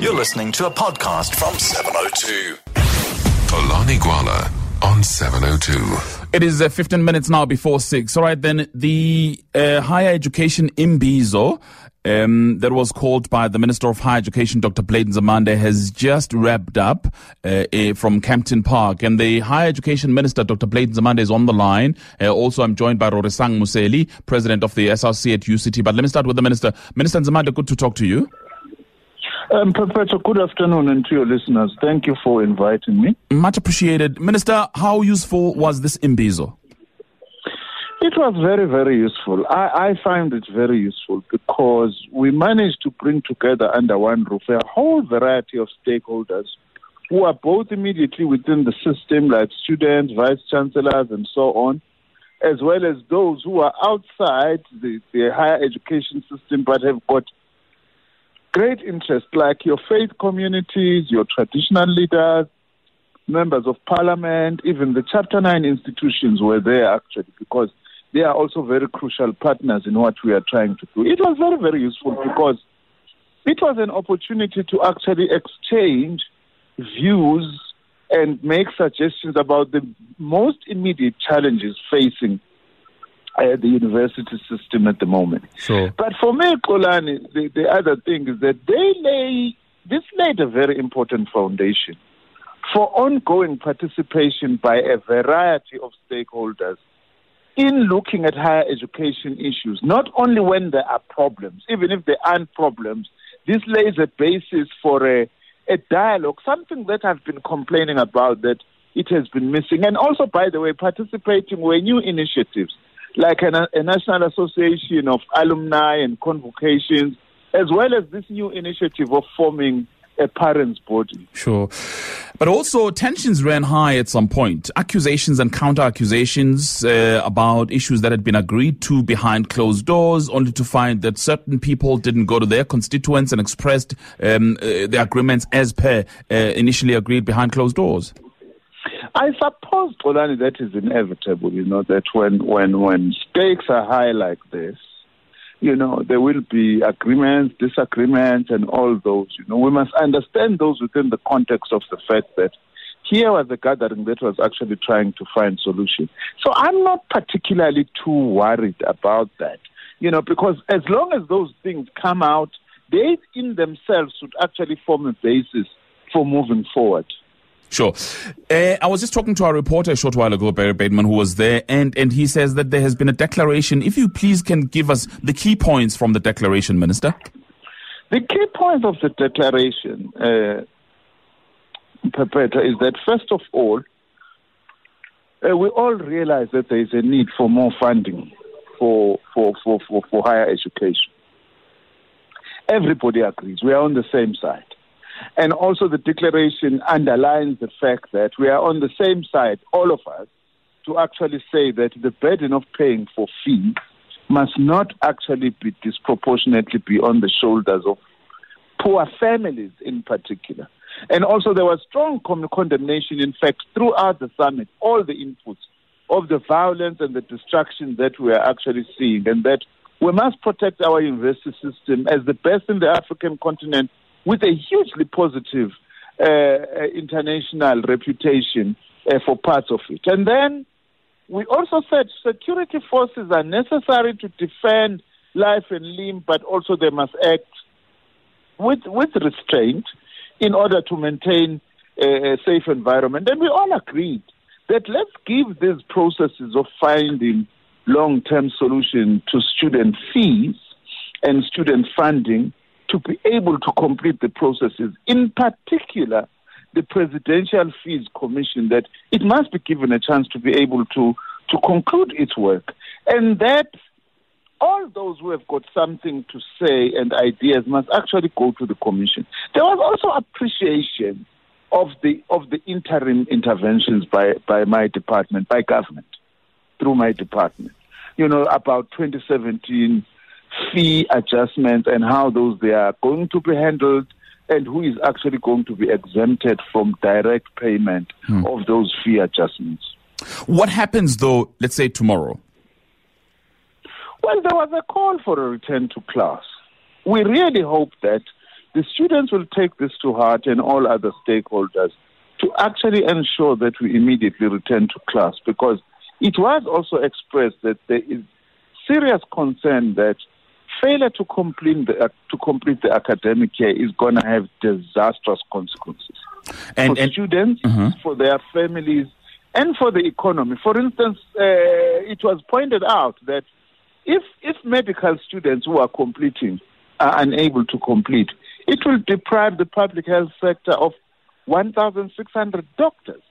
You're listening to a podcast from 702. Xolani Gwala on 702. It is uh, 15 minutes now before 6. All right, then the uh, higher education imbizo um, that was called by the Minister of Higher Education, Dr. Blade Nzimande, has just wrapped up uh, uh, from Kempton Park. And the Higher Education Minister, Dr. Blade Nzimande, is on the line. Uh, also, I'm joined by Rorisang Museli, President of the SRC at UCT. But let me start with the Minister. Minister Nzimande, good to talk to you. Um, Professor, good afternoon and to your listeners. Thank you for inviting me. Much appreciated. Minister, how useful was this imbizo? It was very, very useful. I, I find it very useful because we managed to bring together under one roof a whole variety of stakeholders who are both immediately within the system, like students, vice chancellors, and so on, as well as those who are outside the, the higher education system but have got great interest, like your faith communities, your traditional leaders, members of parliament, even the Chapter 9 institutions were there actually because they are also very crucial partners in what we are trying to do. It was very, very useful because it was an opportunity to actually exchange views and make suggestions about the most immediate challenges facing uh, the university system at the moment. Sure. But for me, Xolani, the, the other thing is that they lay, this laid a very important foundation for ongoing participation by a variety of stakeholders in looking at higher education issues, not only when there are problems, even if there aren't problems, this lays a basis for a, a dialogue, something that I've been complaining about that it has been missing. And also, by the way, participating were new initiatives like a, a national association of alumni and convocations, as well as this new initiative of forming a parents' body. Sure. But also, tensions ran high at some point. Accusations and counter accusations uh, about issues that had been agreed to behind closed doors, only to find that certain people didn't go to their constituents and expressed um, uh, the agreements as per uh, initially agreed behind closed doors. I suppose, Xolani, that is inevitable, you know, that when, when, when stakes are high like this, you know, there will be agreements, disagreements, and all those. You know, we must understand those within the context of the fact that here was a gathering that was actually trying to find solution. So I'm not particularly too worried about that, you know, because as long as those things come out, they in themselves should actually form a basis for moving forward. Sure. Uh, I was just talking to our reporter a short while ago, Barry Bateman, who was there, and, and he says that there has been a declaration. If you please can give us the key points from the declaration, Minister. The key point of the declaration, uh, is that first of all, uh, we all realize that there is a need for more funding for, for, for, for, for higher education. Everybody agrees. We are on the same side. And also, the declaration underlines the fact that we are on the same side, all of us, to actually say that the burden of paying for fees must not actually be disproportionately be on the shoulders of poor families in particular. And also, there was strong condemnation, in fact, throughout the summit, all the inputs of the violence and the destruction that we are actually seeing, and that we must protect our university system as the best in the African continent with a hugely positive uh, international reputation uh, for parts of it. And then we also said security forces are necessary to defend life and limb, but also they must act with, with restraint in order to maintain a, a safe environment. And we all agreed that let's give these processes of finding long-term solution to student fees and student funding to be able to complete the processes, in particular the Presidential Fees Commission, that it must be given a chance to be able to, to conclude its work. And that all those who have got something to say and ideas must actually go to the commission. There was also appreciation of the of the interim interventions by, by my department, by government, through my department. You know, about 2017 fee adjustments and how those they are going to be handled and who is actually going to be exempted from direct payment Hmm. of those fee adjustments. What happens though, let's say tomorrow? Well, there was a call for a return to class. We really hope that the students will take this to heart and all other stakeholders to actually ensure that we immediately return to class because it was also expressed that there is serious concern that failure to complete the, to complete the academic year is going to have disastrous consequences And, for and students, Mhm. for their families, and for the economy. For instance, uh, it was pointed out that if if medical students who are completing are unable to complete, it will deprive the public health sector of 1,600 doctors.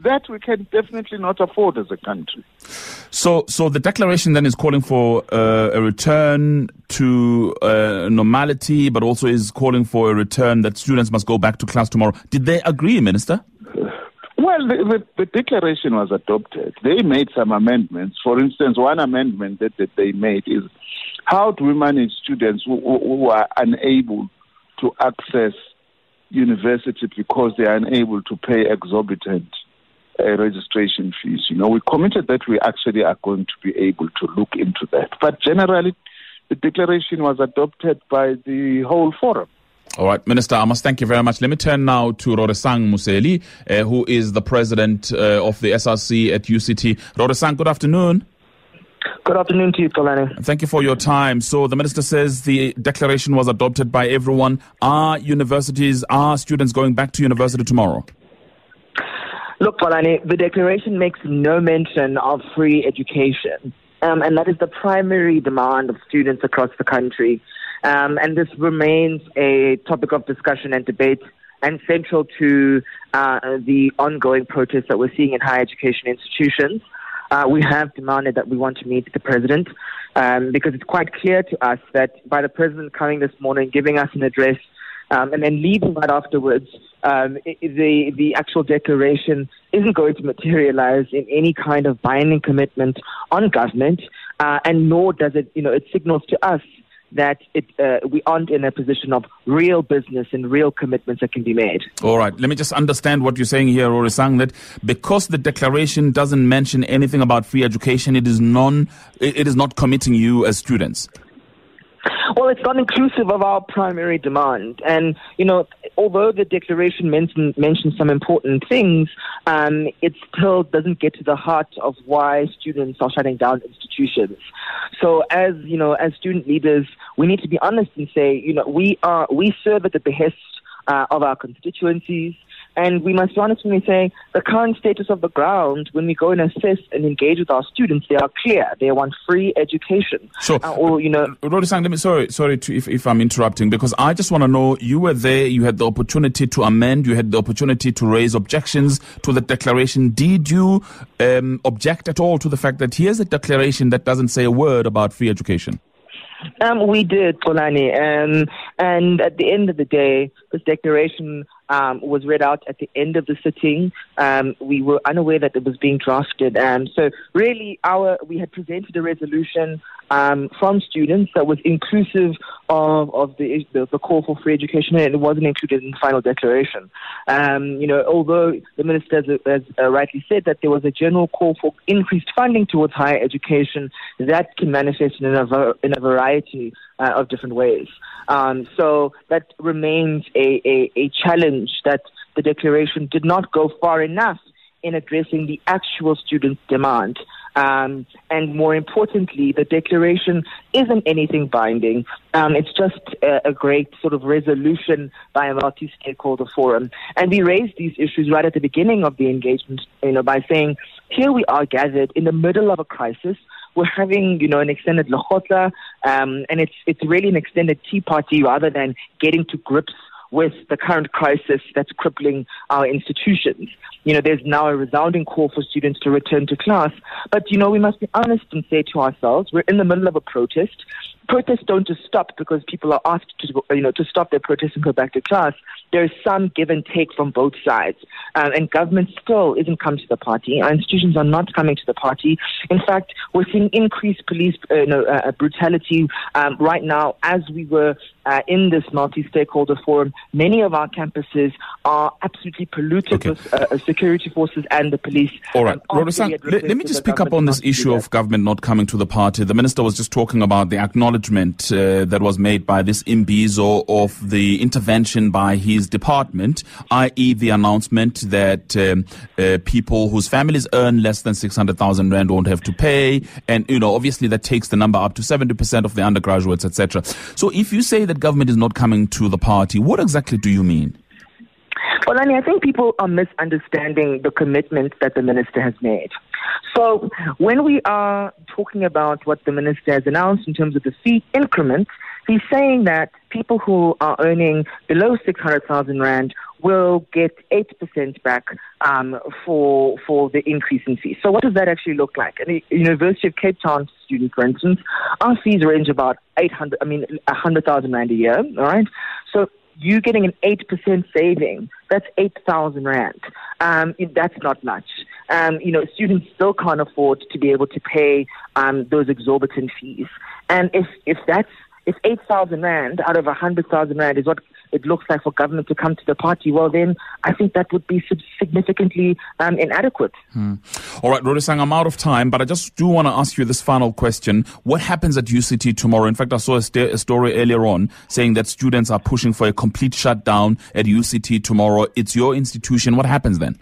That we can definitely not afford as a country. So, so the declaration then is calling for uh, a return to uh, normality, but also is calling for a return that students must go back to class tomorrow. Did they agree, Minister? Well, the, the, the declaration was adopted. They made some amendments. For instance, one amendment that, that they made is how do we manage students who, who, are unable to access university because they are unable to pay exorbitant uh, registration fees. You know, we committed that we actually are going to be able to look into that. But generally, the declaration was adopted by the whole forum. All right, Minister, I must thank you very much. Let me turn now to Rorisang Museli, uh, who is the president uh, of the SRC at UCT. Rorisang, good afternoon. Good afternoon to you, Xolani. Thank you for your time. So the minister says the declaration was adopted by everyone. Are universities, are students going back to university tomorrow? Look, Xolani, the declaration makes no mention of free education, um, and that is the primary demand of students across the country. Um, and this remains a topic of discussion and debate and central to uh, the ongoing protests that we're seeing in higher education institutions. Uh, we have demanded that we want to meet the president um, because it's quite clear to us that by the president coming this morning, giving us an address, um, and then leaving right afterwards, um, the the actual declaration isn't going to materialize in any kind of binding commitment on government, uh, and nor does it, you know, it signals to us that it uh, we aren't in a position of real business and real commitments that can be made. All right, let me just understand what you're saying here, Rorisang, that because the declaration doesn't mention anything about free education, it is non, it is not committing you as students. Well, it's not inclusive of our primary demand. And, you know, although the declaration mention, mentions some important things, um, it still doesn't get to the heart of why students are shutting down institutions. So as, you know, as student leaders, we need to be honest and say, you know, we are, we serve at the behest uh, of our constituencies. And we must be honest when we say the current status of the ground, when we go and assess and engage with our students, they are clear. They want free education. So- uh, or, you know, Rorisang, let me, sorry, sorry to, if, if I'm interrupting, because I just want to know, you were there, you had the opportunity to amend, you had the opportunity to raise objections to the declaration. Did you um, object at all to the fact that here's a declaration that doesn't say a word about free education? Um, we did, Xolani. Um, and at the end of the day, this declaration um, was read out at the end of the sitting. Um, we were unaware that it was being drafted. Um, so really, our we had presented a resolution um, from students that was inclusive of, of the, the the call for free education, and it wasn't included in the final declaration. Um, you know, although the minister has, has uh, rightly said that there was a general call for increased funding towards higher education, that can manifest in a, in a variety uh, of different ways. Um, so that remains a, a, a challenge that the declaration did not go far enough in addressing the actual student demand. Um, and more importantly, the declaration isn't anything binding. Um, it's just a, a great sort of resolution by a multi-stakeholder forum. And we raised these issues right at the beginning of the engagement, you know, by saying, here we are gathered in the middle of a crisis. We're having, you know, an extended Lekgotla, um, and it's it's really an extended tea party rather than getting to grips with the current crisis that's crippling our institutions. You know, there's now a resounding call for students to return to class. But, you know, we must be honest and say to ourselves, we're in the middle of a protest. Protests don't just stop because people are asked to, you know, to stop their protest and go back to class. There's some give and take from both sides. Um, and government still isn't come to the party. Our institutions are not coming to the party. In fact, we're seeing increased police uh, you know, uh, brutality um, right now as we were uh, in this multi-stakeholder forum, many of our campuses are absolutely polluted Okay. with uh, security forces and the police. All right, after Rorisang, we had let, let me just pick up on this not to do issue of government not coming to the party. The minister was just talking about the acknowledgement uh, that was made by this Imbizo of the intervention by his department, i.e., the announcement that um, uh, people whose families earn less than 600,000 Rand won't have to pay. And, you know, obviously that takes the number up to 70% of the undergraduates, etc. So if you say that government is not coming to the party, what exactly do you mean? Well, Lani, I think people are misunderstanding the commitment that the minister has made. So, when we are talking about what the minister has announced in terms of the fee increment, he's saying that people who are earning below 600,000 Rand will get 8% back um, for, for the increase in fees. So, what does that actually look like? At the University of Cape Town student, for instance, our fees range about 800, I mean, 100,000 Rand a year, all right? So, you getting an 8% saving, that's 8,000 Rand. Um, that's not much. Um, you know, students still can't afford to be able to pay um, those exorbitant fees. And if, if that's, if 8,000 Rand out of 100,000 Rand is what it looks like for government to come to the party, well, then I think that would be significantly um, inadequate. All right, Rorisang, I'm out of time, but I just do want to ask you this final question. What happens at UCT tomorrow? In fact, I saw a, sta- a story earlier on saying that students are pushing for a complete shutdown at UCT tomorrow. It's your institution. What happens then?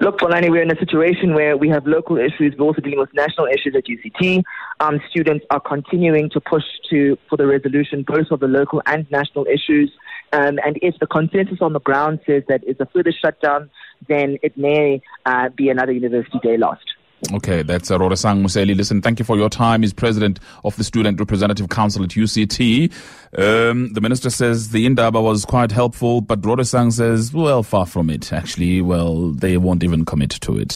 Look, Xolani, we're in a situation where we have local issues, we're also dealing with national issues at UCT. Um, students are continuing to push to for the resolution both of the local and national issues. Um, and if the consensus on the ground says that it's a further shutdown, then it may uh, be another university day lost. Okay, that's uh, Museli. Listen, thank you for your time. He's president of the Student Representative Council at UCT. Um, the minister says the Indaba was quite helpful, but Rorisang says, well, far from it. Actually, well, they won't even commit to it.